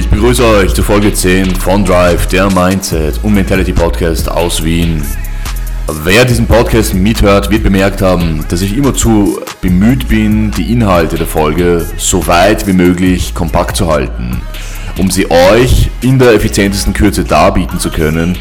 Ich begrüße euch zur Folge 10 von Drive, der Mindset und Mentality Podcast aus Wien. Wer diesen Podcast mithört, wird bemerkt haben, dass ich immerzu bemüht bin, die Inhalte der Folge so weit wie möglich kompakt zu halten, um sie euch in der effizientesten Kürze darbieten zu können.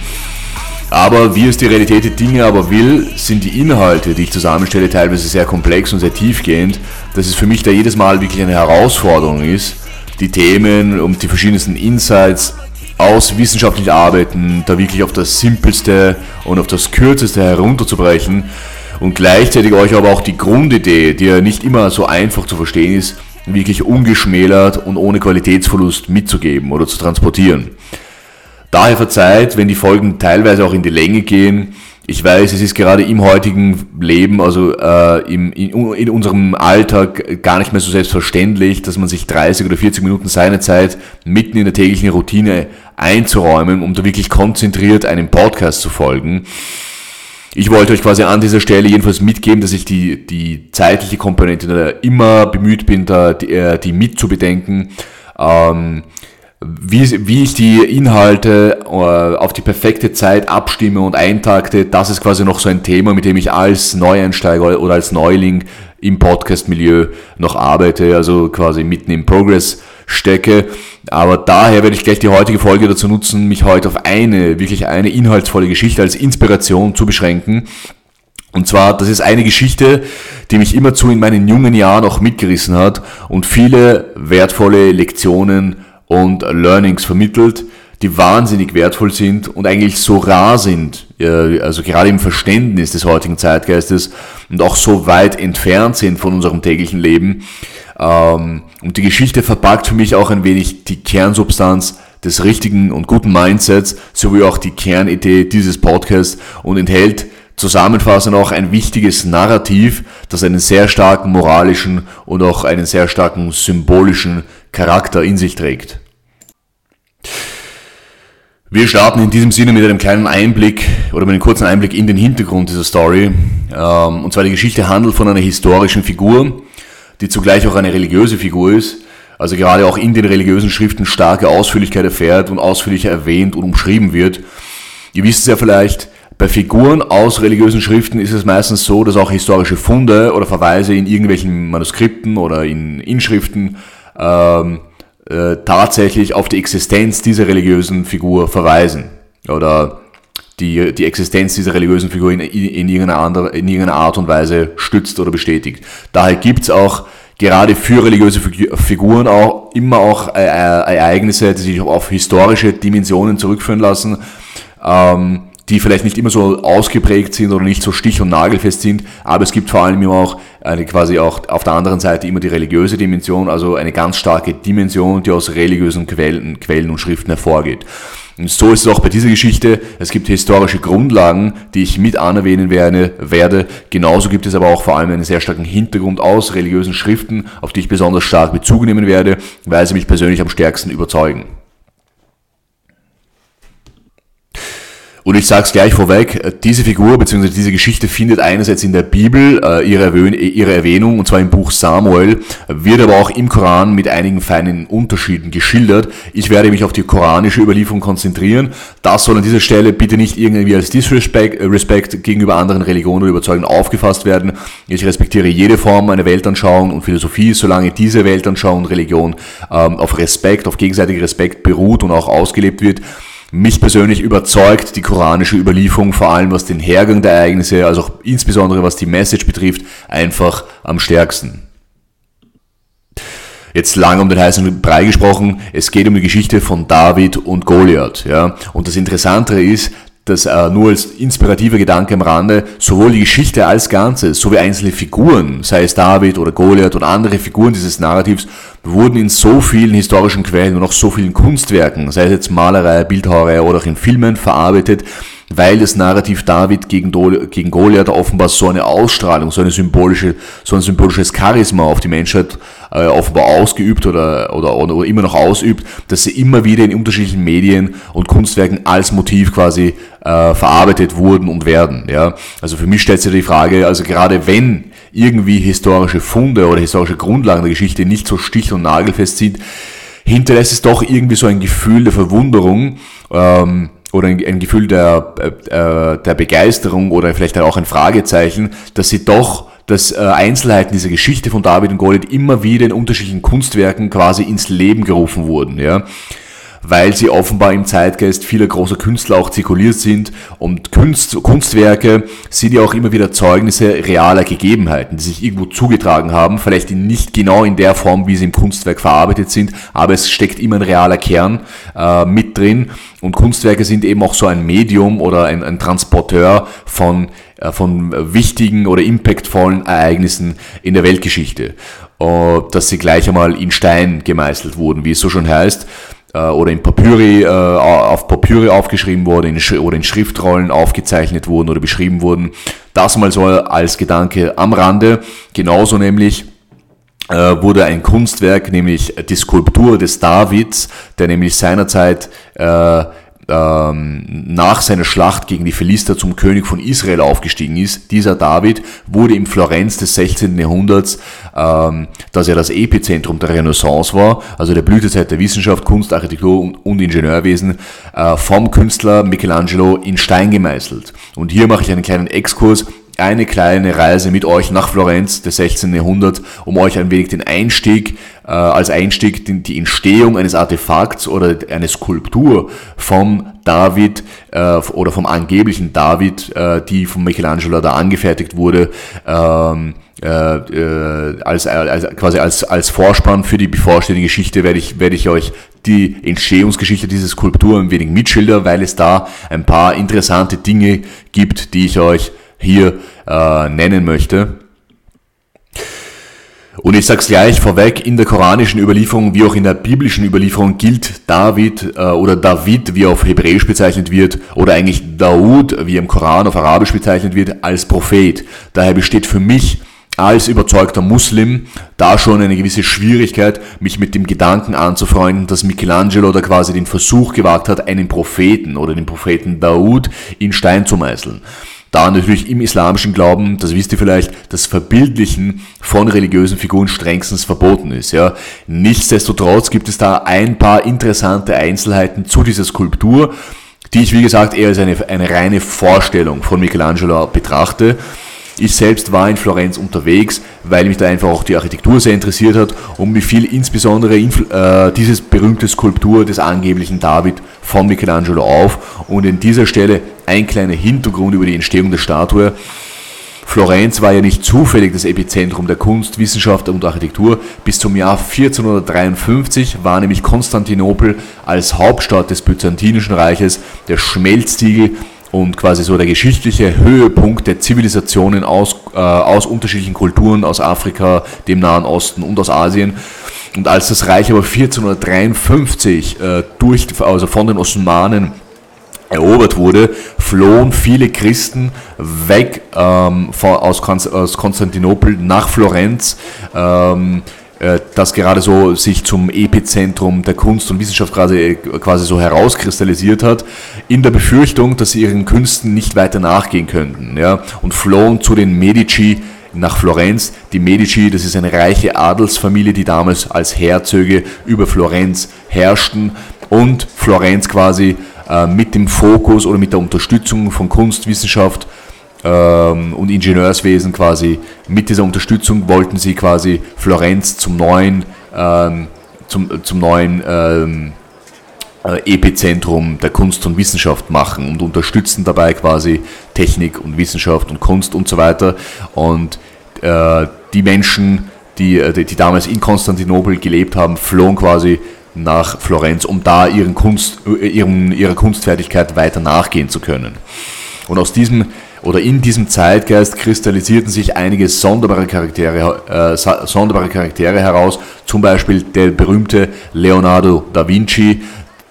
Aber wie es die Realität der Dinge aber will, sind die Inhalte, die ich zusammenstelle, teilweise sehr komplex und sehr tiefgehend, dass es für mich da jedes Mal wirklich eine Herausforderung ist, die Themen und die verschiedensten Insights aus wissenschaftlichen Arbeiten da wirklich auf das Simpelste und auf das Kürzeste herunterzubrechen und gleichzeitig euch aber auch die Grundidee, die ja nicht immer so einfach zu verstehen ist, wirklich ungeschmälert und ohne Qualitätsverlust mitzugeben oder zu transportieren. Daher verzeiht, wenn die Folgen teilweise auch in die Länge gehen, ich weiß, es ist gerade im heutigen Leben, also äh, im, in, in, unserem Alltag gar nicht mehr so selbstverständlich, dass man sich 30 oder 40 Minuten seiner Zeit mitten in der täglichen Routine einzuräumen, um da wirklich konzentriert einem Podcast zu folgen. Ich wollte euch quasi an dieser Stelle jedenfalls mitgeben, dass ich die, die zeitliche Komponente da immer bemüht bin, da die, äh, die mitzubedenken. Ähm, wie, wie ich die Inhalte äh, auf die perfekte Zeit abstimme und eintakte, das ist quasi noch so ein Thema, mit dem ich als Neueinsteiger oder als Neuling im Podcast-Milieu noch arbeite, also quasi mitten im Progress stecke. Aber daher werde ich gleich die heutige Folge dazu nutzen, mich heute auf eine, wirklich eine inhaltsvolle Geschichte als Inspiration zu beschränken. Und zwar, das ist eine Geschichte, die mich immerzu in meinen jungen Jahren auch mitgerissen hat und viele wertvolle Lektionen und Learnings vermittelt, die wahnsinnig wertvoll sind und eigentlich so rar sind, also gerade im Verständnis des heutigen Zeitgeistes und auch so weit entfernt sind von unserem täglichen Leben. Ähm, und die Geschichte verpackt für mich auch ein wenig die Kernsubstanz des richtigen und guten Mindsets, sowie auch die Kernidee dieses Podcasts und enthält zusammenfassend auch ein wichtiges Narrativ, das einen sehr starken moralischen und auch einen sehr starken symbolischen Charakter in sich trägt. Wir starten in diesem Sinne mit einem kleinen Einblick oder mit einem kurzen Einblick in den Hintergrund dieser Story. Ähm, und zwar die Geschichte handelt von einer historischen Figur, die zugleich auch eine religiöse Figur ist, also gerade auch in den religiösen Schriften starke Ausführlichkeit erfährt und ausführlicher erwähnt und umschrieben wird. Ihr wisst es ja vielleicht, bei Figuren aus religiösen Schriften ist es meistens so, dass auch historische Funde oder Verweise in irgendwelchen Manuskripten oder in Inschriften ähm, äh, tatsächlich auf die Existenz dieser religiösen Figur verweisen oder die, die Existenz dieser religiösen Figur in, in, irgendeiner andere, in irgendeiner Art und Weise stützt oder bestätigt. Daher gibt's auch gerade für religiöse Figuren auch immer auch äh, äh, Ereignisse, die sich auf historische Dimensionen zurückführen lassen. Ähm, die vielleicht nicht immer so ausgeprägt sind oder nicht so stich- und nagelfest sind, aber es gibt vor allem immer auch eine quasi auch auf der anderen Seite immer die religiöse Dimension, also eine ganz starke Dimension, die aus religiösen Quellen, Quellen und Schriften hervorgeht. Und so ist es auch bei dieser Geschichte. Es gibt historische Grundlagen, die ich mit anerwähnen werde, werde. Genauso gibt es aber auch vor allem einen sehr starken Hintergrund aus religiösen Schriften, auf die ich besonders stark Bezug nehmen werde, weil sie mich persönlich am stärksten überzeugen. Und ich sage es gleich vorweg, äh, diese Figur bzw. diese Geschichte findet einerseits in der Bibel äh, ihre, Erwähnung, und zwar im Buch Samuel, wird aber auch im Koran mit einigen feinen Unterschieden geschildert. Ich werde mich auf die koranische Überlieferung konzentrieren. Das soll an dieser Stelle bitte nicht irgendwie als Disrespect äh, Respekt gegenüber anderen Religionen oder Überzeugungen aufgefasst werden. Ich respektiere jede Form meiner Weltanschauung und Philosophie, solange diese Weltanschauung und Religion ähm, auf Respekt, auf gegenseitigen Respekt beruht und auch ausgelebt wird. Mich persönlich überzeugt die koranische Überlieferung, vor allem was den Hergang der Ereignisse, also auch insbesondere was die Message betrifft, einfach am stärksten. Jetzt lange um den heißen Brei gesprochen, es geht um die Geschichte von David und Goliath. Ja? Und das Interessantere ist, dass äh, nur als inspirativer Gedanke am Rande sowohl die Geschichte als Ganzes sowie einzelne Figuren, sei es David oder Goliath oder andere Figuren dieses Narrativs, wurden in so vielen historischen Quellen und auch so vielen Kunstwerken, sei es jetzt Malerei, Bildhauerei oder auch in Filmen verarbeitet, weil das Narrativ David gegen, gegen Goliath offenbar so eine Ausstrahlung, so eine symbolische, so ein symbolisches Charisma auf die Menschheit äh, offenbar ausgeübt oder, oder, oder immer noch ausübt, dass sie immer wieder in unterschiedlichen Medien und Kunstwerken als Motiv quasi äh, verarbeitet wurden und werden. Ja? Also für mich stellt sich die Frage, also gerade wenn irgendwie historische Funde oder historische Grundlagen der Geschichte nicht so stich- und nagelfest sind, hinterlässt es doch irgendwie so ein Gefühl der Verwunderung ähm, oder ein, ein Gefühl der, äh, der Begeisterung oder vielleicht auch ein Fragezeichen, dass sie doch dass äh, Einzelheiten dieser Geschichte von David und Goliath immer wieder in unterschiedlichen Kunstwerken quasi ins Leben gerufen wurden. Ja weil sie offenbar im Zeitgeist vieler großer Künstler auch zirkuliert sind. Und Kunst, Kunstwerke sind ja auch immer wieder Zeugnisse realer Gegebenheiten, die sich irgendwo zugetragen haben, vielleicht nicht genau in der Form, wie sie im Kunstwerk verarbeitet sind, aber es steckt immer ein realer Kern äh, mit drin. Und Kunstwerke sind eben auch so ein Medium oder ein, ein Transporteur von äh, von wichtigen oder impactvollen Ereignissen in der Weltgeschichte, äh, dass sie gleich einmal in Stein gemeißelt wurden, wie es so schon heißt. Äh, oder in Papyri, äh, auf Papyri aufgeschrieben wurde oder in Schriftrollen aufgezeichnet wurden oder beschrieben wurden. Das mal so als Gedanke am Rande. Genauso nämlich äh, wurde ein Kunstwerk, nämlich die Skulptur des Davids, der nämlich seinerzeit äh, ähm, nach seiner Schlacht gegen die Philister zum König von Israel aufgestiegen ist. Dieser David wurde im Florenz des 16. Jahrhunderts, ähm, das ja das Epizentrum der Renaissance war, also der Blütezeit der Wissenschaft, Kunst, Architektur und, und Ingenieurwesen, äh, vom Künstler Michelangelo in Stein gemeißelt. Und hier mache ich einen kleinen Exkurs eine kleine Reise mit euch nach Florenz des 16. Jahrhunderts, um euch ein wenig den Einstieg, äh, als Einstieg die, die Entstehung eines Artefakts oder eine Skulptur vom David äh, oder vom angeblichen David, äh, die von Michelangelo da angefertigt wurde, ähm, äh, äh, als, als, quasi als, als Vorspann für die bevorstehende Geschichte werde ich, werde ich euch die Entstehungsgeschichte dieser Skulptur ein wenig mitschildern, weil es da ein paar interessante Dinge gibt, die ich euch hier äh, nennen möchte. Und ich sage es gleich vorweg, in der koranischen Überlieferung wie auch in der biblischen Überlieferung gilt David äh, oder David, wie auf Hebräisch bezeichnet wird, oder eigentlich Daud, wie im Koran auf Arabisch bezeichnet wird, als Prophet. Daher besteht für mich als überzeugter Muslim da schon eine gewisse Schwierigkeit, mich mit dem Gedanken anzufreunden, dass Michelangelo da quasi den Versuch gewagt hat, einen Propheten oder den Propheten Daud in Stein zu meißeln. Da natürlich im islamischen Glauben, das wisst ihr vielleicht, das Verbildlichen von religiösen Figuren strengstens verboten ist. Ja. Nichtsdestotrotz gibt es da ein paar interessante Einzelheiten zu dieser Skulptur, die ich wie gesagt eher als eine, eine reine Vorstellung von Michelangelo betrachte. Ich selbst war in Florenz unterwegs, weil mich da einfach auch die Architektur sehr interessiert hat und mir fiel insbesondere äh, dieses berühmte Skulptur des angeblichen David von Michelangelo auf. Und in dieser Stelle ein kleiner Hintergrund über die Entstehung der Statue. Florenz war ja nicht zufällig das Epizentrum der Kunst, Wissenschaft und Architektur. Bis zum Jahr 1453 war nämlich Konstantinopel als Hauptstadt des Byzantinischen Reiches der Schmelztiegel und quasi so der geschichtliche Höhepunkt der Zivilisationen aus, äh, aus unterschiedlichen Kulturen, aus Afrika, dem Nahen Osten und aus Asien. Und als das Reich aber 1453 äh, durch, also von den Osmanen erobert wurde, flohen viele Christen weg ähm, von, aus, Konstantinopel nach Florenz. Ähm, äh, das gerade so sich zum Epizentrum der Kunst und Wissenschaft quasi, quasi so herauskristallisiert hat, in der Befürchtung, dass sie ihren Künsten nicht weiter nachgehen könnten, ja, und flohen zu den Medici nach Florenz. Die Medici, das ist eine reiche Adelsfamilie, die damals als Herzöge über Florenz herrschten und Florenz quasi äh, mit dem Fokus oder mit der Unterstützung von Kunst, Wissenschaft und Ingenieurswesen quasi mit dieser Unterstützung wollten sie quasi Florenz zum neuen, ähm, zum, zum neuen ähm, äh, Epizentrum der Kunst und Wissenschaft machen und unterstützen dabei quasi Technik und Wissenschaft und Kunst und so weiter. Und äh, die Menschen, die, äh, die damals in Konstantinopel gelebt haben, flohen quasi nach Florenz, um da ihren Kunst, äh, ihren, ihrer Kunstfertigkeit weiter nachgehen zu können. Und aus diesem oder in diesem Zeitgeist kristallisierten sich einige sonderbare Charaktere, äh, sonderbare Charaktere heraus, zum Beispiel der berühmte Leonardo da Vinci,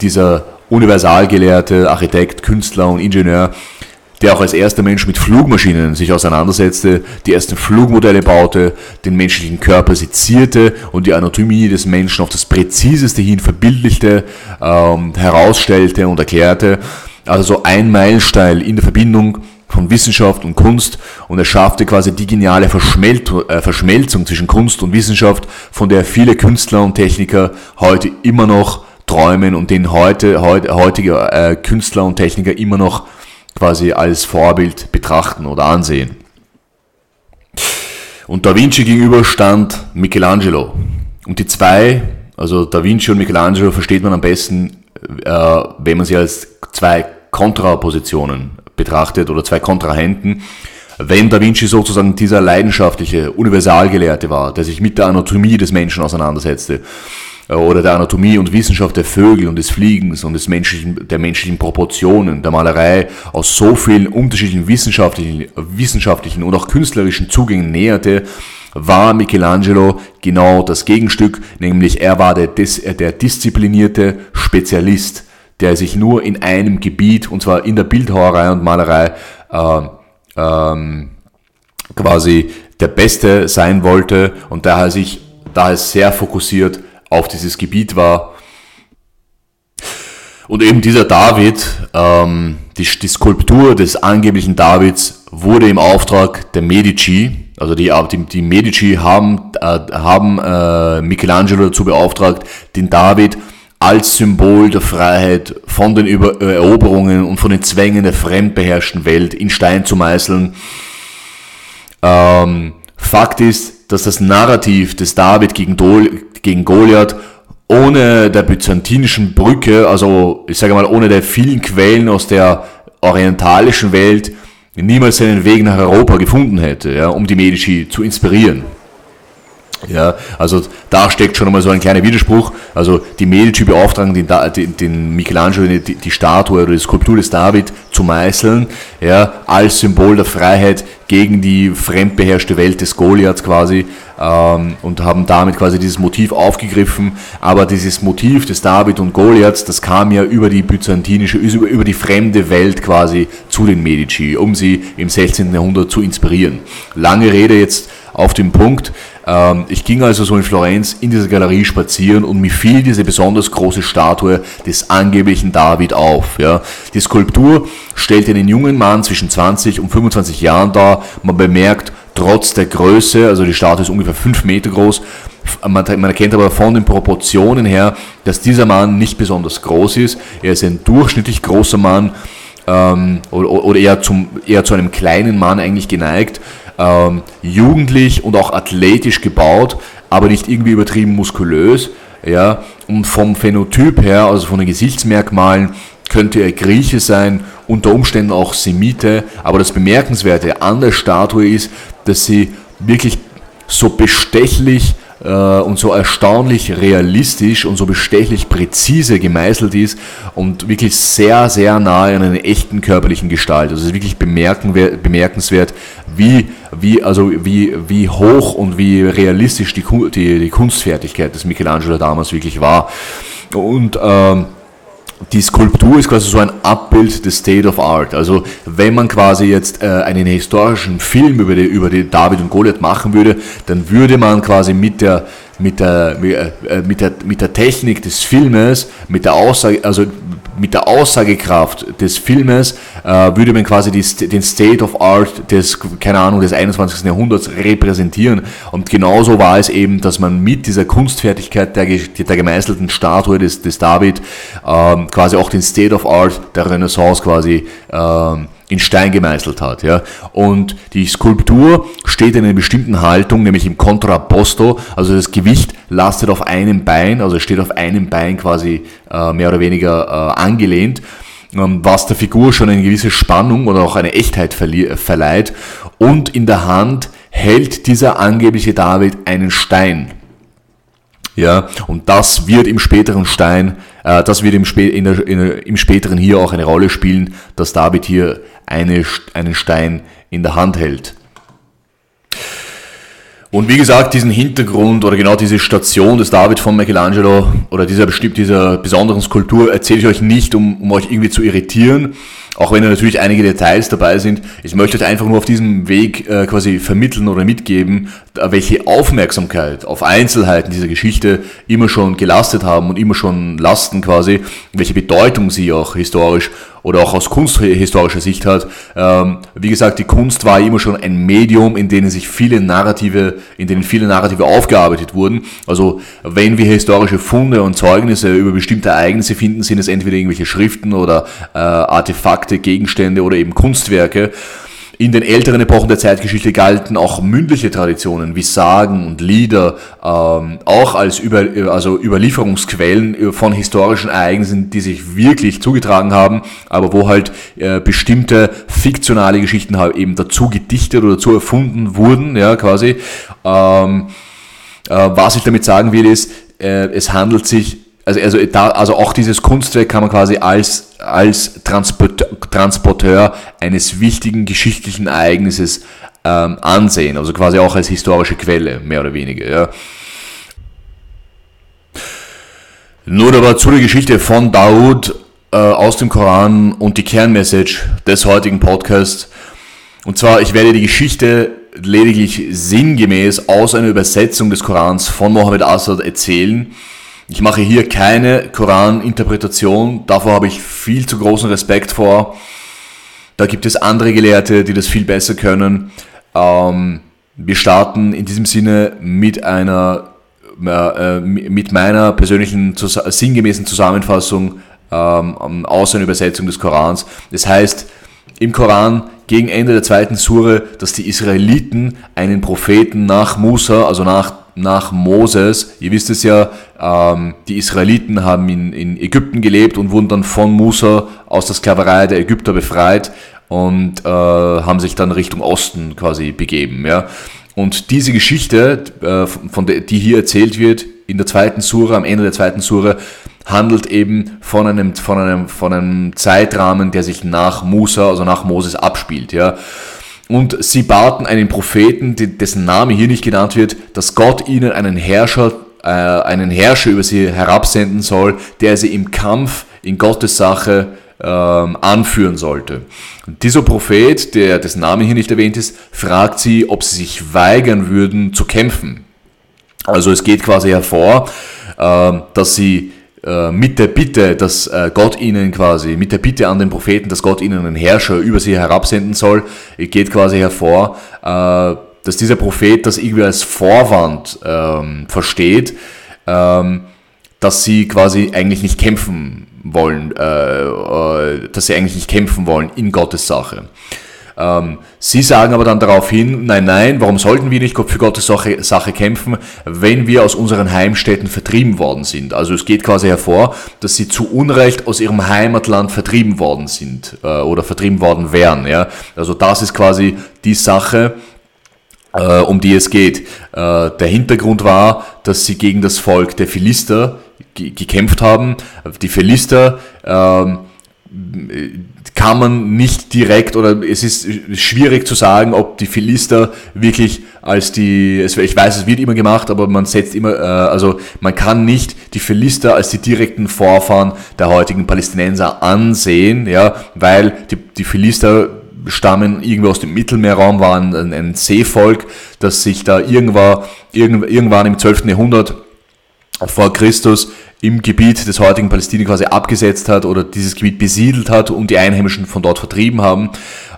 dieser Universalgelehrte, Architekt, Künstler und Ingenieur, der auch als erster Mensch mit Flugmaschinen sich auseinandersetzte, die ersten Flugmodelle baute, den menschlichen Körper sezierte und die Anatomie des Menschen auf das präziseste hin verbildlichte, ähm, herausstellte und erklärte. Also so ein Meilenstein in der Verbindung von Wissenschaft und Kunst und er schaffte quasi die geniale äh, Verschmelzung zwischen Kunst und Wissenschaft, von der viele Künstler und Techniker heute immer noch träumen und den heute, heute heutige äh, Künstler und Techniker immer noch quasi als Vorbild betrachten oder ansehen. Und Da Vinci gegenüber stand Michelangelo. Und die zwei, also Da Vinci und Michelangelo, versteht man am besten, äh, wenn man sie als zwei Kontrapositionen betrachtet oder zwei Kontrahenten. Wenn Da Vinci sozusagen dieser leidenschaftliche Universalgelehrte war, der sich mit der Anatomie des Menschen auseinandersetzte, äh, oder der Anatomie und Wissenschaft der Vögel und des Fliegens und des menschlichen, der menschlichen Proportionen, der Malerei aus so vielen unterschiedlichen wissenschaftlichen, wissenschaftlichen und auch künstlerischen Zugängen näherte, war Michelangelo genau das Gegenstück, nämlich er war der, der disziplinierte Spezialist, der sich nur in einem Gebiet, und zwar in der Bildhauerei und Malerei, äh, ähm, quasi der Beste sein wollte und daher sich daher sehr fokussiert auf dieses Gebiet war. Und eben dieser David, ähm, die, die Skulptur des angeblichen Davids wurde im Auftrag der Medici, also die, die, die Medici haben, äh, haben äh, Michelangelo dazu beauftragt, den David als Symbol der Freiheit von den Über Eroberungen und von den Zwängen der fremdbeherrschten Welt in Stein zu meißeln. Ähm, Fakt ist, dass das Narrativ des David gegen, Dol gegen Goliath ohne der byzantinischen Brücke, also ich sage mal ohne der vielen Quellen aus der orientalischen Welt, niemals seinen Weg nach Europa gefunden hätte, ja, um die Medici zu inspirieren. Ja, also da steckt schon einmal so ein kleiner Widerspruch. Also die Medici beauftragen den, den, den Michelangelo die, die, Statue oder die Skulptur des David zu meißeln, ja, als Symbol der Freiheit gegen die fremdbeherrschte Welt des Goliaths quasi ähm, und haben damit quasi dieses Motiv aufgegriffen. Aber dieses Motiv des David und Goliaths, das kam ja über die byzantinische, über, die fremde Welt quasi zu den Medici, um sie im 16. Jahrhundert zu inspirieren. Lange Rede jetzt auf den Punkt. Ähm, ich ging also so in Florenz in dieser Galerie spazieren und mir fiel diese besonders große Statue des angeblichen David auf. Ja. Die Skulptur stellt einen jungen Mann zwischen 20 und 25 Jahren dar. Man bemerkt trotz der Größe, also die Statue ist ungefähr 5 Meter groß, man, erkennt aber von den Proportionen her, dass dieser Mann nicht besonders groß ist. Er ist ein durchschnittlich großer Mann ähm, oder, oder eher, zum, eher zu einem kleinen Mann eigentlich geneigt ähm, jugendlich und auch athletisch gebaut, aber nicht irgendwie übertrieben muskulös. Ja, und vom Phänotyp her, also von den Gesichtsmerkmalen, könnte er Grieche sein, unter Umständen auch Semite. Aber das Bemerkenswerte an der Statue ist, dass sie wirklich so bestechlich und so erstaunlich realistisch und so bestechlich präzise gemeißelt ist und wirklich sehr, sehr nahe an einer echten körperlichen Gestalt. Also es ist wirklich bemerkenswert, wie, wie, also wie, wie hoch und wie realistisch die, die, die Kunstfertigkeit des Michelangelo damals wirklich war. Und ähm, die Skulptur ist quasi so ein Abbild des State of Art. Also wenn man quasi jetzt äh, einen historischen Film über die, über die David und Goliath machen würde, dann würde man quasi mit der mit der, äh, mit der, mit der Technik des Filmes, mit der Aussage, also mit der Aussagekraft des Filmes äh, würde man quasi die, den State of Art des, keine Ahnung, des 21. Jahrhunderts repräsentieren. Und genauso war es eben, dass man mit dieser Kunstfertigkeit der, der gemeißelten Statue des, des David ähm, quasi auch den State of Art der Renaissance quasi ähm, in Stein gemeißelt hat. Ja. Und die Skulptur steht in einer bestimmten Haltung, nämlich im Contrapposto, also das Gewicht lastet auf einem Bein, also steht auf einem Bein quasi äh, mehr oder weniger äh, angelehnt, was der Figur schon eine gewisse Spannung oder auch eine Echtheit verleiht. Und in der Hand hält dieser angebliche David einen Stein. Ja, und das wird im späteren Stein, äh, das wird im, Spä in der, in im späteren hier auch eine Rolle spielen, dass David hier eine, einen Stein in der Hand hält. Und wie gesagt, diesen Hintergrund oder genau diese Station des David von Michelangelo oder dieser, dieser besonderen Skulptur erzähle ich euch nicht, um, um euch irgendwie zu irritieren, auch wenn da natürlich einige Details dabei sind. Ich möchte euch einfach nur auf diesem Weg äh, quasi vermitteln oder mitgeben, welche Aufmerksamkeit auf Einzelheiten dieser Geschichte immer schon gelastet haben und immer schon lasten quasi, welche Bedeutung sie auch historisch oder auch aus kunsthistorischer Sicht hat. Ähm, wie gesagt, die Kunst war immer schon ein Medium, in denen sich viele Narrative, in denen viele Narrative aufgearbeitet wurden. Also wenn wir historische Funde und Zeugnisse über bestimmte Ereignisse finden, sind es entweder irgendwelche Schriften oder äh, Artefakte, Gegenstände oder eben Kunstwerke. In den älteren Epochen der Zeitgeschichte galten auch mündliche Traditionen wie Sagen und Lieder ähm, auch als Über, also Überlieferungsquellen von historischen Ereignissen, die sich wirklich zugetragen haben, aber wo halt äh, bestimmte fiktionale Geschichten halt eben dazu gedichtet oder dazu erfunden wurden, ja quasi. Ähm, äh, was ich damit sagen will ist, äh, es handelt sich also, also, da, also auch dieses Kunstwerk kann man quasi als, als Transporteur eines wichtigen geschichtlichen Ereignisses ähm, ansehen, also quasi auch als historische Quelle, mehr oder weniger. Ja. Nun aber zu der Geschichte von Daud äh, aus dem Koran und die Kernmessage des heutigen Podcasts. Und zwar, ich werde die Geschichte lediglich sinngemäß aus einer Übersetzung des Korans von Mohammed Assad erzählen ich mache hier keine Koran-Interpretation, davor habe ich viel zu großen Respekt vor. Da gibt es andere Gelehrte, die das viel besser können. Ähm, wir starten in diesem Sinne mit einer, äh, mit meiner persönlichen sinngemäßen Zusammenfassung ähm, aus einer Übersetzung des Korans. Das heißt, im Koran gegen Ende der zweiten Sure, dass die Israeliten einen Propheten nach Musa, also nach nach Moses. Ihr wisst es ja, ähm, die Israeliten haben in, in Ägypten gelebt und wurden dann von Musa aus der Sklaverei der Ägypter befreit und äh, haben sich dann Richtung Osten quasi begeben. Ja. Und diese Geschichte, äh, von der, die hier erzählt wird, in der zweiten Sura, am Ende der zweiten Sura, handelt eben von einem, von einem, von einem Zeitrahmen, der sich nach Musa, also nach Moses abspielt. Ja. Und sie baten einen Propheten, dessen Name hier nicht genannt wird, dass Gott ihnen einen Herrscher, äh, einen Herrscher über sie herabsenden soll, der sie im Kampf in Gottes Sache ähm, anführen sollte. Und dieser Prophet, der dessen Name hier nicht erwähnt ist, fragt sie, ob sie sich weigern würden zu kämpfen. Also es geht quasi hervor, äh, dass sie mit der Bitte, dass äh, Gott ihnen quasi, mit der Bitte an den Propheten, dass Gott ihnen einen Herrscher über sie herabsenden soll, geht quasi hervor, äh, dass dieser Prophet das irgendwie als Vorwand ähm, versteht, ähm, dass sie quasi eigentlich nicht kämpfen wollen, äh, dass sie eigentlich nicht kämpfen wollen in Gottes Sache. Ähm, sie sagen aber dann darauf hin, nein, nein, warum sollten wir nicht für Gottes Sache, Sache kämpfen, wenn wir aus unseren Heimstätten vertrieben worden sind? Also es geht quasi hervor, dass sie zu Unrecht aus ihrem Heimatland vertrieben worden sind äh, oder vertrieben worden wären. Ja? Also das ist quasi die Sache, äh, um die es geht. Äh, der Hintergrund war, dass sie gegen das Volk der Philister gekämpft haben. Die Philister ähm, kann man nicht direkt oder es ist schwierig zu sagen, ob die Philister wirklich als die, ich weiß, es wird immer gemacht, aber man setzt immer, äh, also man kann nicht die Philister als die direkten Vorfahren der heutigen Palästinenser ansehen, ja, weil die, die Philister stammen irgendwo aus dem Mittelmeerraum, waren ein, ein Seevolk, das sich da irgendwann, irgendwann im 12. Jahrhundert vor Christus im Gebiet des heutigen Palästina quasi abgesetzt hat oder dieses Gebiet besiedelt hat und die Einheimischen von dort vertrieben haben.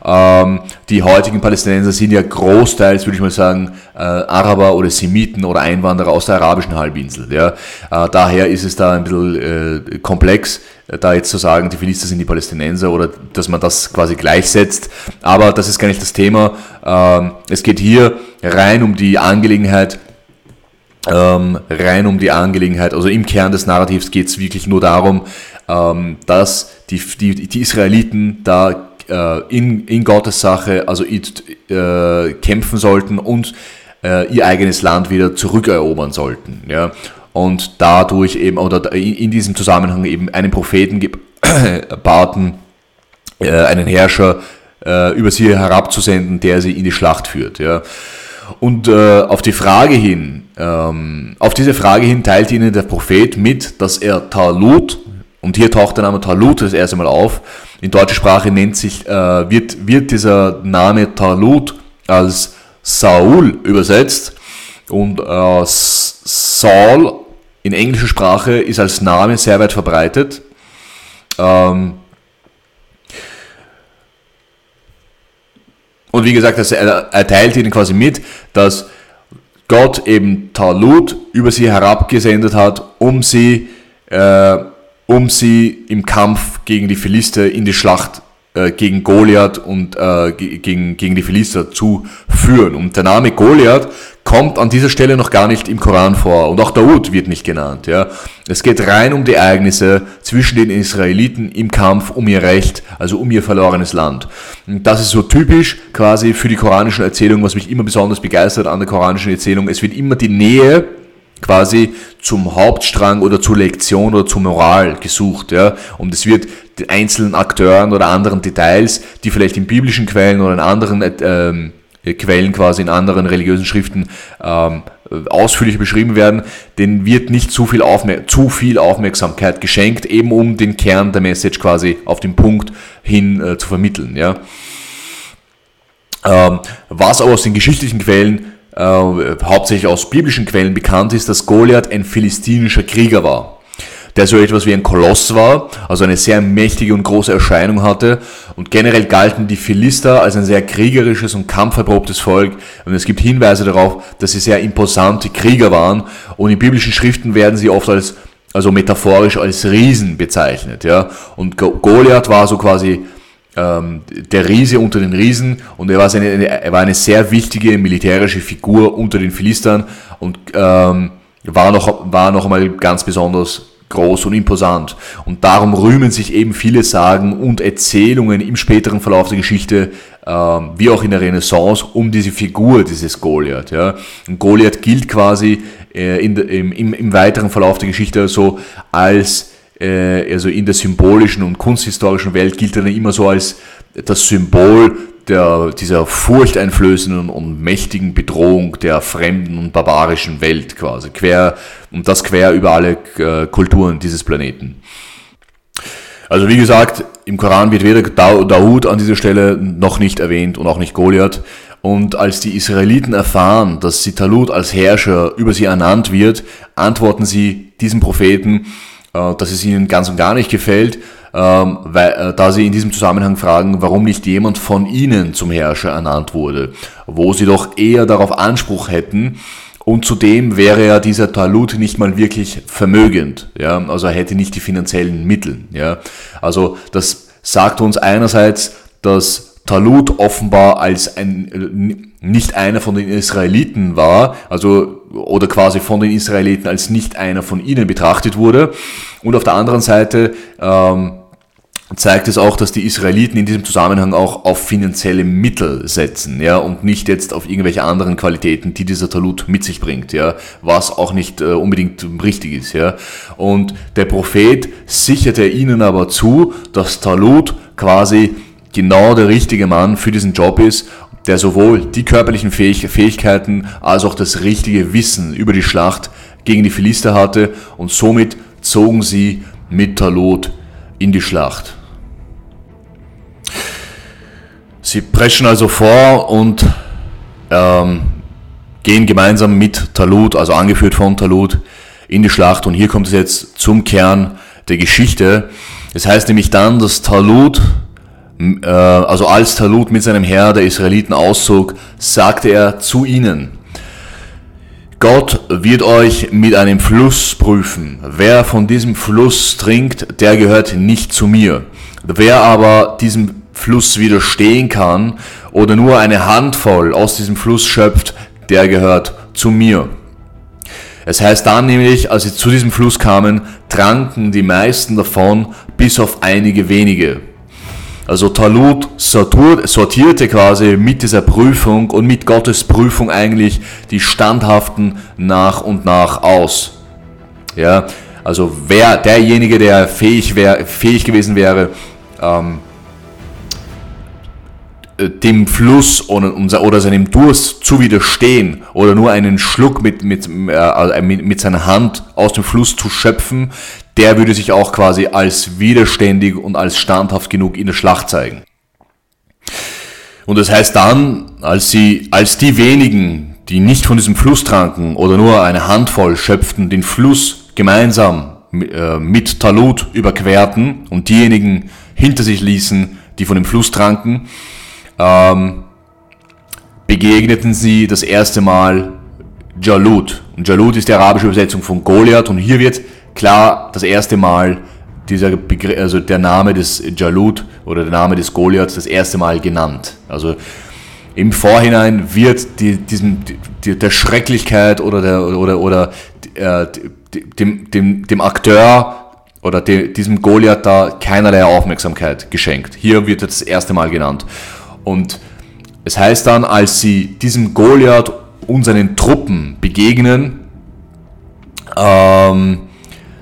Ähm, die heutigen Palästinenser sind ja großteils, würde ich mal sagen, äh, Araber oder Semiten oder Einwanderer aus der arabischen Halbinsel. Ja? Äh, daher ist es da ein bisschen äh, komplex, äh, da jetzt zu sagen, die Philister sind die Palästinenser oder dass man das quasi gleichsetzt. Aber das ist gar nicht das Thema. Ähm, es geht hier rein um die Angelegenheit, ähm, rein um die Angelegenheit. Also im Kern des Narrativs geht es wirklich nur darum, ähm, dass die, die, die Israeliten da äh, in, in Gottes Sache also äh, kämpfen sollten und äh, ihr eigenes Land wieder zurückerobern sollten. Ja? Und dadurch eben, oder in diesem Zusammenhang eben einen Propheten baten, äh, einen Herrscher äh, über sie herabzusenden, der sie in die Schlacht führt. Ja? Und äh, auf die Frage hin, ähm, auf diese Frage hin teilt ihnen der Prophet mit, dass er Talut, und hier taucht der Name Talut das erste Mal auf. In deutscher Sprache nennt sich, äh, wird, wird dieser Name Talut als Saul übersetzt und äh, Saul in englischer Sprache ist als Name sehr weit verbreitet. Ähm, und wie gesagt, er, er teilt ihnen quasi mit, dass Gott eben Talut über sie herabgesendet hat, um sie, äh, um sie im Kampf gegen die Philister in die Schlacht äh, gegen Goliath und äh, gegen, gegen die Philister zu führen. Und der Name Goliath kommt an dieser Stelle noch gar nicht im Koran vor und auch Daud wird nicht genannt. Ja. Es geht rein um die Ereignisse zwischen den Israeliten im Kampf um ihr Recht, also um ihr verlorenes Land. Und das ist so typisch quasi für die koranischen Erzählungen, was mich immer besonders begeistert an der koranischen Erzählung. Es wird immer die Nähe quasi zum Hauptstrang oder zur Lektion oder zur Moral gesucht. Ja? Und es wird den einzelnen Akteuren oder anderen Details, die vielleicht in biblischen Quellen oder in anderen ähm, Quellen quasi in anderen religiösen Schriften ähm, ausführlich beschrieben werden, denen wird nicht zu viel, zu viel Aufmerksamkeit geschenkt, eben um den Kern der Message quasi auf den Punkt hin äh, zu vermitteln. Ja? Ähm, was aber aus den geschichtlichen Quellen äh, hauptsächlich aus biblischen Quellen bekannt ist, dass Goliath ein philistinischer Krieger war, der so etwas wie ein Koloss war, also eine sehr mächtige und große Erscheinung hatte. Und generell galten die Philister als ein sehr kriegerisches und kampferprobtes Volk. Und es gibt Hinweise darauf, dass sie sehr imposante Krieger waren. Und in biblischen Schriften werden sie oft als, also metaphorisch als Riesen bezeichnet. Ja. Und Goliath war so quasi ähm, der Riese unter den Riesen und er war, seine, er war eine sehr wichtige militärische Figur unter den Philistern und ähm, war, noch, war noch einmal ganz besonders groß und imposant. Und darum rühmen sich eben viele Sagen und Erzählungen im späteren Verlauf der Geschichte, ähm, wie auch in der Renaissance, um diese Figur dieses Goliath. Ja. Goliath gilt quasi äh, in, im, im, im weiteren Verlauf der Geschichte so als äh, also in der symbolischen und kunsthistorischen Welt gilt er dann immer so als das Symbol der, dieser furchteinflößenden und mächtigen Bedrohung der fremden und barbarischen Welt quasi, quer, und das quer über alle äh, Kulturen dieses Planeten. Also wie gesagt, im Koran wird weder Daud an dieser Stelle noch nicht erwähnt und auch nicht Goliath. Und als die Israeliten erfahren, dass Sitalut als Herrscher über sie ernannt wird, antworten sie diesem Propheten, äh, dass es ihnen ganz und gar nicht gefällt, ähm, weil, äh, da sie in diesem Zusammenhang fragen, warum nicht jemand von ihnen zum Herrscher ernannt wurde, wo sie doch eher darauf Anspruch hätten, und zudem wäre ja dieser Talut nicht mal wirklich vermögend, ja, also er hätte nicht die finanziellen Mittel, ja. Also das sagt uns einerseits, dass Talut offenbar als ein, nicht einer von den Israeliten war, also oder quasi von den Israeliten als nicht einer von ihnen betrachtet wurde. Und auf der anderen Seite ähm, zeigt es auch, dass die Israeliten in diesem Zusammenhang auch auf finanzielle Mittel setzen, ja, und nicht jetzt auf irgendwelche anderen Qualitäten, die dieser Talut mit sich bringt, ja, was auch nicht äh, unbedingt richtig ist, ja. Und der Prophet sicherte ihnen aber zu, dass Talut quasi genau der richtige Mann für diesen Job ist, der sowohl die körperlichen Fähigkeiten als auch das richtige Wissen über die Schlacht gegen die Philister hatte und somit zogen sie mit Talot in die Schlacht. Sie preschen also vor und ähm, gehen gemeinsam mit Talut, also angeführt von Talut, in die Schlacht. Und hier kommt es jetzt zum Kern der Geschichte. Es heißt nämlich dann, dass Talut äh, also als Talut mit seinem Herr der Israeliten auszog, sagte er zu ihnen, Gott wird euch mit einem Fluss prüfen. Wer von diesem Fluss trinkt, der gehört nicht zu mir. Wer aber diesem Fluss widerstehen kann oder nur eine Handvoll aus diesem Fluss schöpft, der gehört zu mir. Es heißt dann nämlich, als sie zu diesem Fluss kamen, tranken die meisten davon, bis auf einige wenige. Also Talut sortierte quasi mit dieser Prüfung und mit Gottes Prüfung eigentlich die Standhaften nach und nach aus. Ja, also wer derjenige, der fähig, wär, fähig gewesen wäre, ähm, äh, dem Fluss oder, seinem Durst zu widerstehen oder nur einen Schluck mit, mit, äh, mit, mit seiner Hand aus dem Fluss zu schöpfen, der würde sich auch quasi als widerständig und als standhaft genug in der Schlacht zeigen. Und das heißt dann, als sie, als die wenigen, die nicht von diesem Fluss tranken oder nur eine Handvoll schöpften, den Fluss gemeinsam äh, mit Talut überquerten und diejenigen hinter sich ließen, die von dem Fluss tranken, ähm, begegneten sie das erste Mal Jalut. Und Jalut ist die arabische Übersetzung von Goliath und hier wird klar das erste Mal dieser Begriff, also der Name des Jalut oder der Name des Goliath das erste Mal genannt. Also im Vorhinein wird die, diesem, die, der Schrecklichkeit oder, der, oder, oder äh, dem, dem, dem Akteur oder de, diesem Goliath da keinerlei Aufmerksamkeit geschenkt. Hier wird das erste Mal genannt. Und es heißt dann, als sie diesem Goliath und seinen Truppen begegnen, ähm,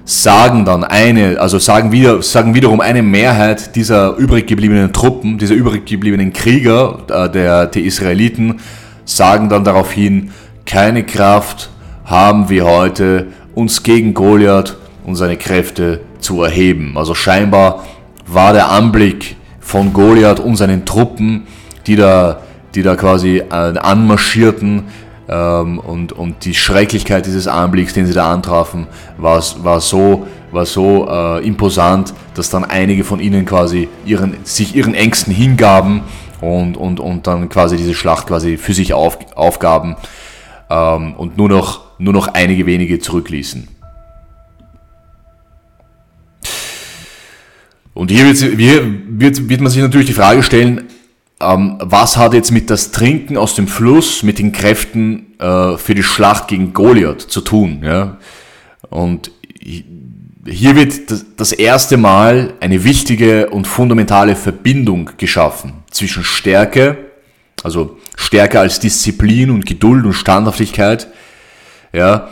sagen dann eine, also sagen, wieder, sagen wiederum eine Mehrheit dieser übrig gebliebenen Truppen, dieser übrig gebliebenen Krieger äh, der, der Israeliten, sagen dann daraufhin, keine Kraft haben wir heute, uns gegen Goliath und seine Kräfte zu erheben. Also scheinbar war der Anblick von Goliath und seinen Truppen, die da, die da quasi äh, anmarschierten, ähm, und, und die Schrecklichkeit dieses Anblicks, den sie da antrafen, war, war so, war so äh, imposant, dass dann einige von ihnen quasi ihren, sich ihren Ängsten hingaben und, und, und dann quasi diese Schlacht quasi für sich auf, aufgaben ähm, und nur noch, nur noch einige wenige zurückließen. Und hier, wird, wird, wird man sich natürlich die Frage stellen, ähm, was hat jetzt mit das Trinken aus dem Fluss, mit den Kräften äh, für die Schlacht gegen Goliath zu tun? Ja? Und hier wird das erste Mal eine wichtige und fundamentale Verbindung geschaffen zwischen Stärke, also Stärke als Disziplin und Geduld und Standhaftigkeit, ja,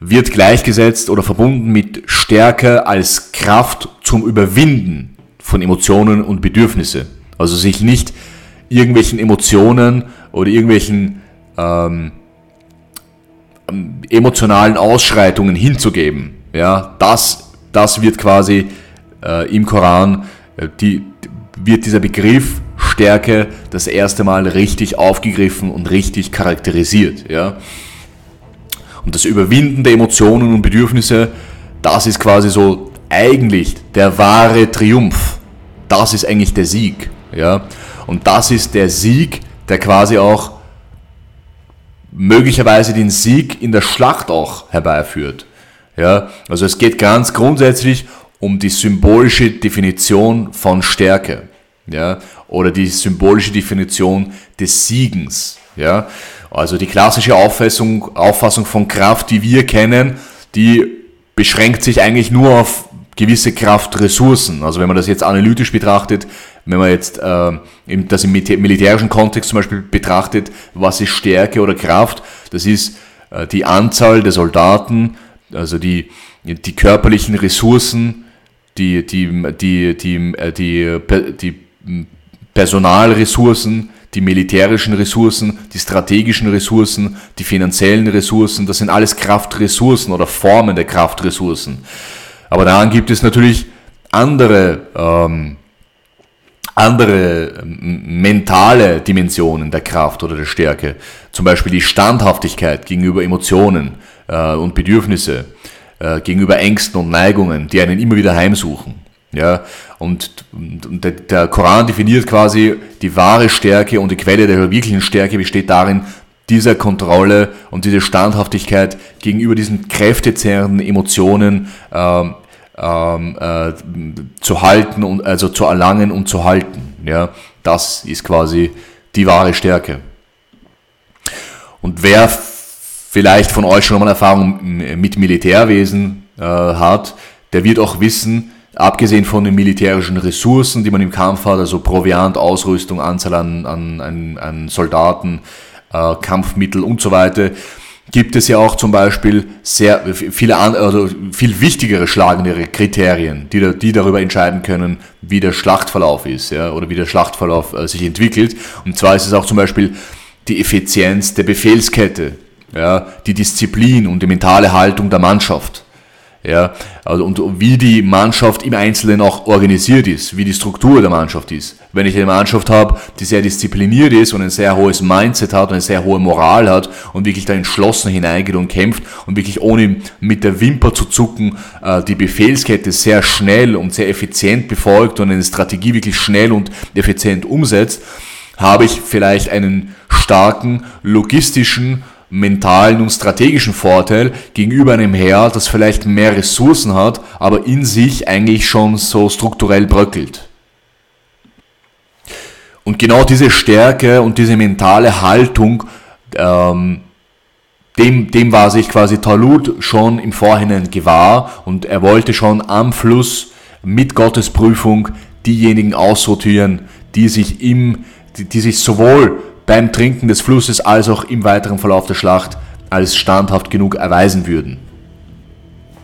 wird gleichgesetzt oder verbunden mit Stärke als Kraft zum Überwinden von Emotionen und Bedürfnisse. Also sich nicht irgendwelchen Emotionen oder irgendwelchen ähm, emotionalen Ausschreitungen hinzugeben. Ja, das, das wird quasi äh, im Koran, äh, die, wird dieser Begriff Stärke das erste Mal richtig aufgegriffen und richtig charakterisiert. Ja. Und das Überwinden der Emotionen und Bedürfnisse, das ist quasi so eigentlich der wahre Triumph. Das ist eigentlich der Sieg. Ja. Und das ist der Sieg, der quasi auch möglicherweise den Sieg in der Schlacht auch herbeiführt. Ja, also es geht ganz grundsätzlich um die symbolische Definition von Stärke, ja, oder die symbolische Definition des Siegens, ja. Also die klassische Auffassung, Auffassung von Kraft, die wir kennen, die beschränkt sich eigentlich nur auf gewisse Kraftressourcen. Also wenn man das jetzt analytisch betrachtet, wenn man jetzt äh, das im militärischen Kontext zum Beispiel betrachtet, was ist Stärke oder Kraft, das ist äh, die Anzahl der Soldaten, also die, die körperlichen Ressourcen, die, die, die, die, äh, die, die, die Personalressourcen, die militärischen Ressourcen, die strategischen Ressourcen, die finanziellen Ressourcen, das sind alles Kraftressourcen oder Formen der Kraftressourcen. Aber daran gibt es natürlich andere ähm, andere ähm, mentale Dimensionen der Kraft oder der Stärke, zum Beispiel die Standhaftigkeit gegenüber Emotionen äh, und Bedürfnisse, äh, gegenüber Ängsten und Neigungen, die einen immer wieder heimsuchen. Ja, und, der Koran definiert quasi die wahre Stärke und die Quelle der wirklichen Stärke besteht darin, dieser Kontrolle und diese Standhaftigkeit gegenüber diesen kräftezerrenden Emotionen ähm, ähm, äh, zu halten und also zu erlangen und zu halten. Ja, das ist quasi die wahre Stärke. Und wer vielleicht von euch schon mal Erfahrung mit Militärwesen äh, hat, der wird auch wissen, abgesehen von den militärischen Ressourcen, die man im Kampf hat, also Proviant, Ausrüstung, Anzahl an, an, an, an Soldaten, äh, Kampfmittel und so weiter, gibt es ja auch zum Beispiel sehr viele also viel wichtigere schlagendere Kriterien, die, die darüber entscheiden können, wie der Schlachtverlauf ist, ja, oder wie der Schlachtverlauf äh, sich entwickelt. Und zwar ist es auch zum Beispiel die Effizienz der Befehlskette, ja, die Disziplin und die mentale Haltung der Mannschaft. Ja, also und wie die Mannschaft im Einzelnen auch organisiert ist, wie die Struktur der Mannschaft ist. Wenn ich eine Mannschaft habe, die sehr diszipliniert ist und ein sehr hohes Mindset hat und eine sehr hohe Moral hat und wirklich da entschlossen hineingeht und kämpft und wirklich ohne mit der Wimper zu zucken äh, die Befehlskette sehr schnell und sehr effizient befolgt und eine Strategie wirklich schnell und effizient umsetzt, habe ich vielleicht einen starken logistischen mentalen und strategischen Vorteil gegenüber einem Heer, das vielleicht mehr Ressourcen hat, aber in sich eigentlich schon so strukturell bröckelt. Und genau diese Stärke und diese mentale Haltung, ähm, dem, dem war sich quasi Talut schon im Vorhinein gewahr und er wollte schon am Fluss mit Gottes Prüfung diejenigen aussortieren, die sich im, die, die sich sowohl beim Trinken des Flusses als auch im weiteren Verlauf der Schlacht als standhaft genug erweisen würden.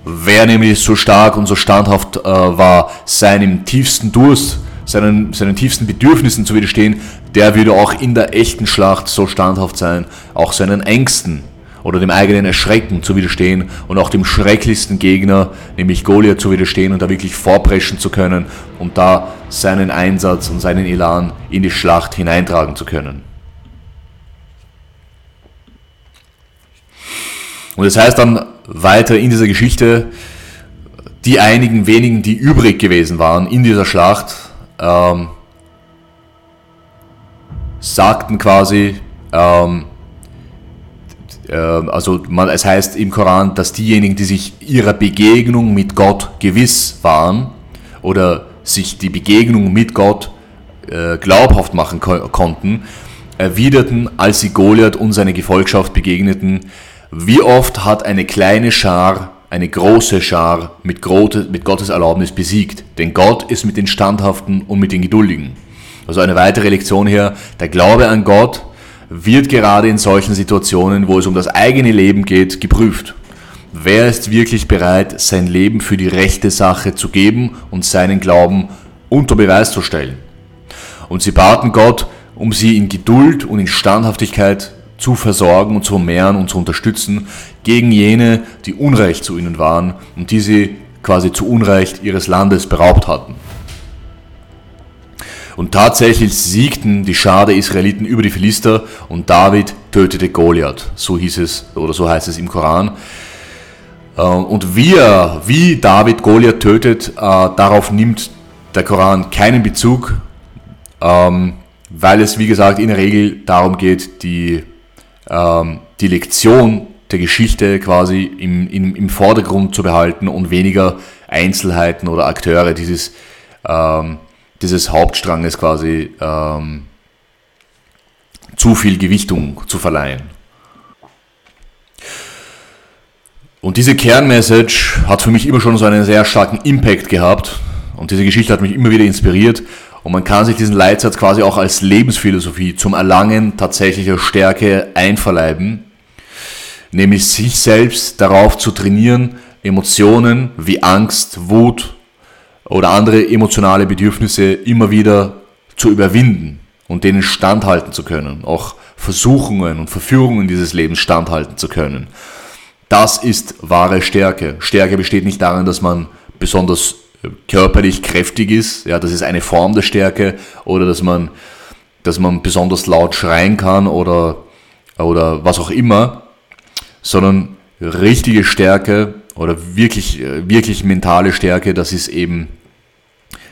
Wer nämlich so stark und so standhaft äh, war, seinem tiefsten Durst, seinen, seinen tiefsten Bedürfnissen zu widerstehen, der würde auch in der echten Schlacht so standhaft sein, auch seinen Ängsten oder dem eigenen Erschrecken zu widerstehen und auch dem schrecklichsten Gegner, nämlich Goliath, zu widerstehen und da wirklich vorpreschen zu können und da seinen Einsatz und seinen Elan in die Schlacht hineintragen zu können. Und das heißt dann weiter in dieser Geschichte, die einigen wenigen, die übrig gewesen waren in dieser Schlacht, ähm, sagten quasi, ähm, äh, also man, es heißt im Koran, dass diejenigen, die sich ihrer Begegnung mit Gott gewiss waren oder sich die Begegnung mit Gott äh, glaubhaft machen ko konnten, erwiderten, als sie Goliath und seine Gefolgschaft begegneten, wie oft hat eine kleine Schar eine große Schar mit, Gottes Erlaubnis besiegt? Denn Gott ist mit den Standhaften und mit den Geduldigen. Also eine weitere Lektion hier, der Glaube an Gott wird gerade in solchen Situationen, wo es um das eigene Leben geht, geprüft. Wer ist wirklich bereit, sein Leben für die rechte Sache zu geben und seinen Glauben unter Beweis zu stellen? Und sie baten Gott, um sie in Geduld und in Standhaftigkeit zu versorgen und zu mehren und zu unterstützen gegen jene, die Unrecht zu ihnen waren und die sie quasi zu Unrecht ihres Landes beraubt hatten. Und tatsächlich siegten die Schar der Israeliten über die Philister und David tötete Goliath. So hieß es oder so heißt es im Koran. Ähm, und wie, wie David Goliath tötet, äh, darauf nimmt der Koran keinen Bezug, ähm, weil es wie gesagt in der Regel darum geht, die ähm, die Lektion der Geschichte quasi im, im, im Vordergrund zu behalten und weniger Einzelheiten oder Akteure dieses, ähm, dieses Hauptstranges quasi ähm, zu viel Gewichtung zu verleihen. Und diese Kernmessage hat für mich immer schon so einen sehr starken Impact gehabt und diese Geschichte hat mich immer wieder inspiriert und man kann sich diesen Leitsatz quasi auch als Lebensphilosophie zum Erlangen tatsächlicher Stärke einverleiben, nämlich sich selbst darauf zu trainieren, Emotionen wie Angst, Wut oder andere emotionale Bedürfnisse immer wieder zu überwinden und denen standhalten zu können, auch Versuchungen und Verführungen dieses Lebens standhalten zu können. Das ist wahre Stärke. Stärke besteht nicht darin, dass man besonders körperlich kräftig ist, ja, das ist eine Form der Stärke, oder dass man, dass man besonders laut schreien kann oder, oder was auch immer, sondern richtige Stärke oder wirklich, wirklich mentale Stärke, das ist eben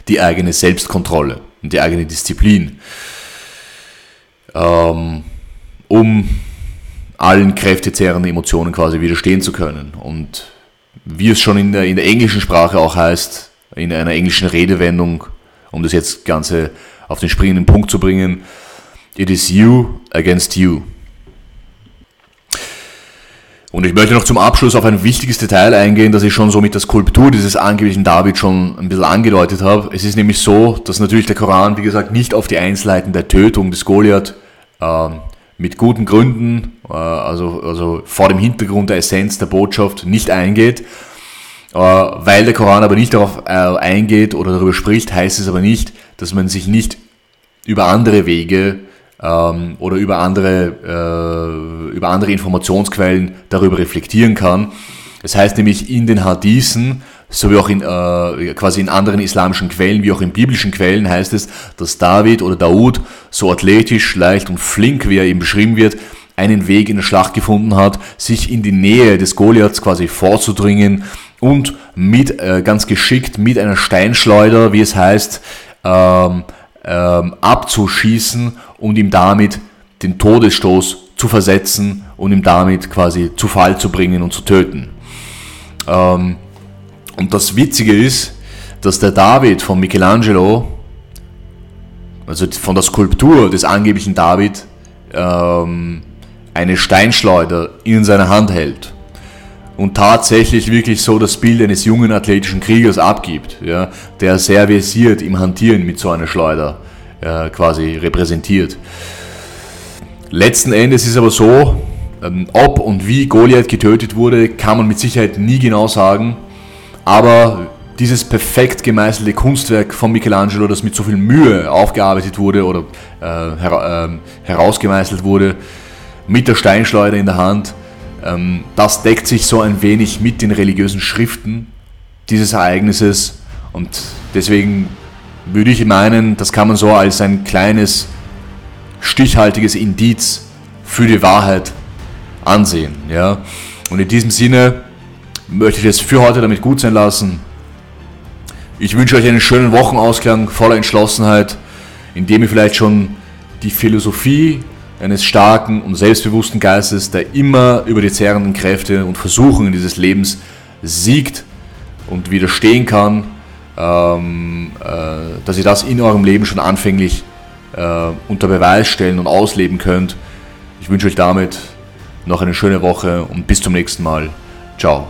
die eigene Selbstkontrolle und die eigene Disziplin, ähm, um allen kräftezehrenden Emotionen quasi widerstehen zu können. Und wie es schon in der, in der englischen Sprache auch heißt, in einer englischen Redewendung, um das jetzt Ganze auf den springenden Punkt zu bringen. It is you against you. Und ich möchte noch zum Abschluss auf ein wichtiges Detail eingehen, das ich schon so mit der Skulptur dieses angeblichen David schon ein bisschen angedeutet habe. Es ist nämlich so, dass natürlich der Koran, wie gesagt, nicht auf die Einzelheiten der Tötung des Goliath äh, mit guten Gründen, äh, also, also vor dem Hintergrund der Essenz der Botschaft nicht eingeht. Äh, weil der Koran aber nicht darauf äh, eingeht oder darüber spricht, heißt es aber nicht, dass man sich nicht über andere Wege ähm, oder über andere, über andere Informationsquellen darüber reflektieren kann. Das heißt nämlich in den Hadithen sowie auch in, äh, quasi in anderen islamischen Quellen, wie auch in biblischen Quellen heißt es, dass David oder Daud so athletisch, leicht und flink, wie er eben beschrieben wird, einen Weg in der Schlacht gefunden hat, sich in die Nähe des Goliaths quasi vorzudringen und mit äh, ganz geschickt mit einer Steinschleuder, wie es heißt, ähm, ähm, abzuschießen und ihm damit den Todesstoß zu versetzen und ihm damit quasi zu Fall zu bringen und zu töten. Ähm, und das Witzige ist, dass der David von Michelangelo, also von der Skulptur des angeblichen David, ähm, eine Steinschleuder in seiner Hand hält und tatsächlich wirklich so das Bild eines jungen athletischen Kriegers abgibt, ja, der sehr versiert im Hantieren mit so einer Schleuder äh, quasi repräsentiert. Letzten Endes ist aber so, ähm, ob und wie Goliath getötet wurde, kann man mit Sicherheit nie genau sagen. Aber dieses perfekt gemeißelte Kunstwerk von Michelangelo, das mit so viel Mühe aufgearbeitet wurde oder äh, her äh, herausgemeißelt wurde, mit der Steinschleuder in der Hand, das deckt sich so ein wenig mit den religiösen Schriften dieses Ereignisses und deswegen würde ich meinen, das kann man so als ein kleines, stichhaltiges Indiz für die Wahrheit ansehen. Ja? Und in diesem Sinne möchte ich es für heute damit gut sein lassen. Ich wünsche euch einen schönen Wochenausklang voller Entschlossenheit, in dem ihr vielleicht schon die Philosophie eines starken und selbstbewussten Geistes, der immer über die zerrenden Kräfte und Versuchungen dieses Lebens siegt und widerstehen kann, ähm, äh, dass ihr das in eurem Leben schon anfänglich äh, unter Beweis stellen und ausleben könnt. Ich wünsche euch damit noch eine schöne Woche und bis zum nächsten Mal. Ciao.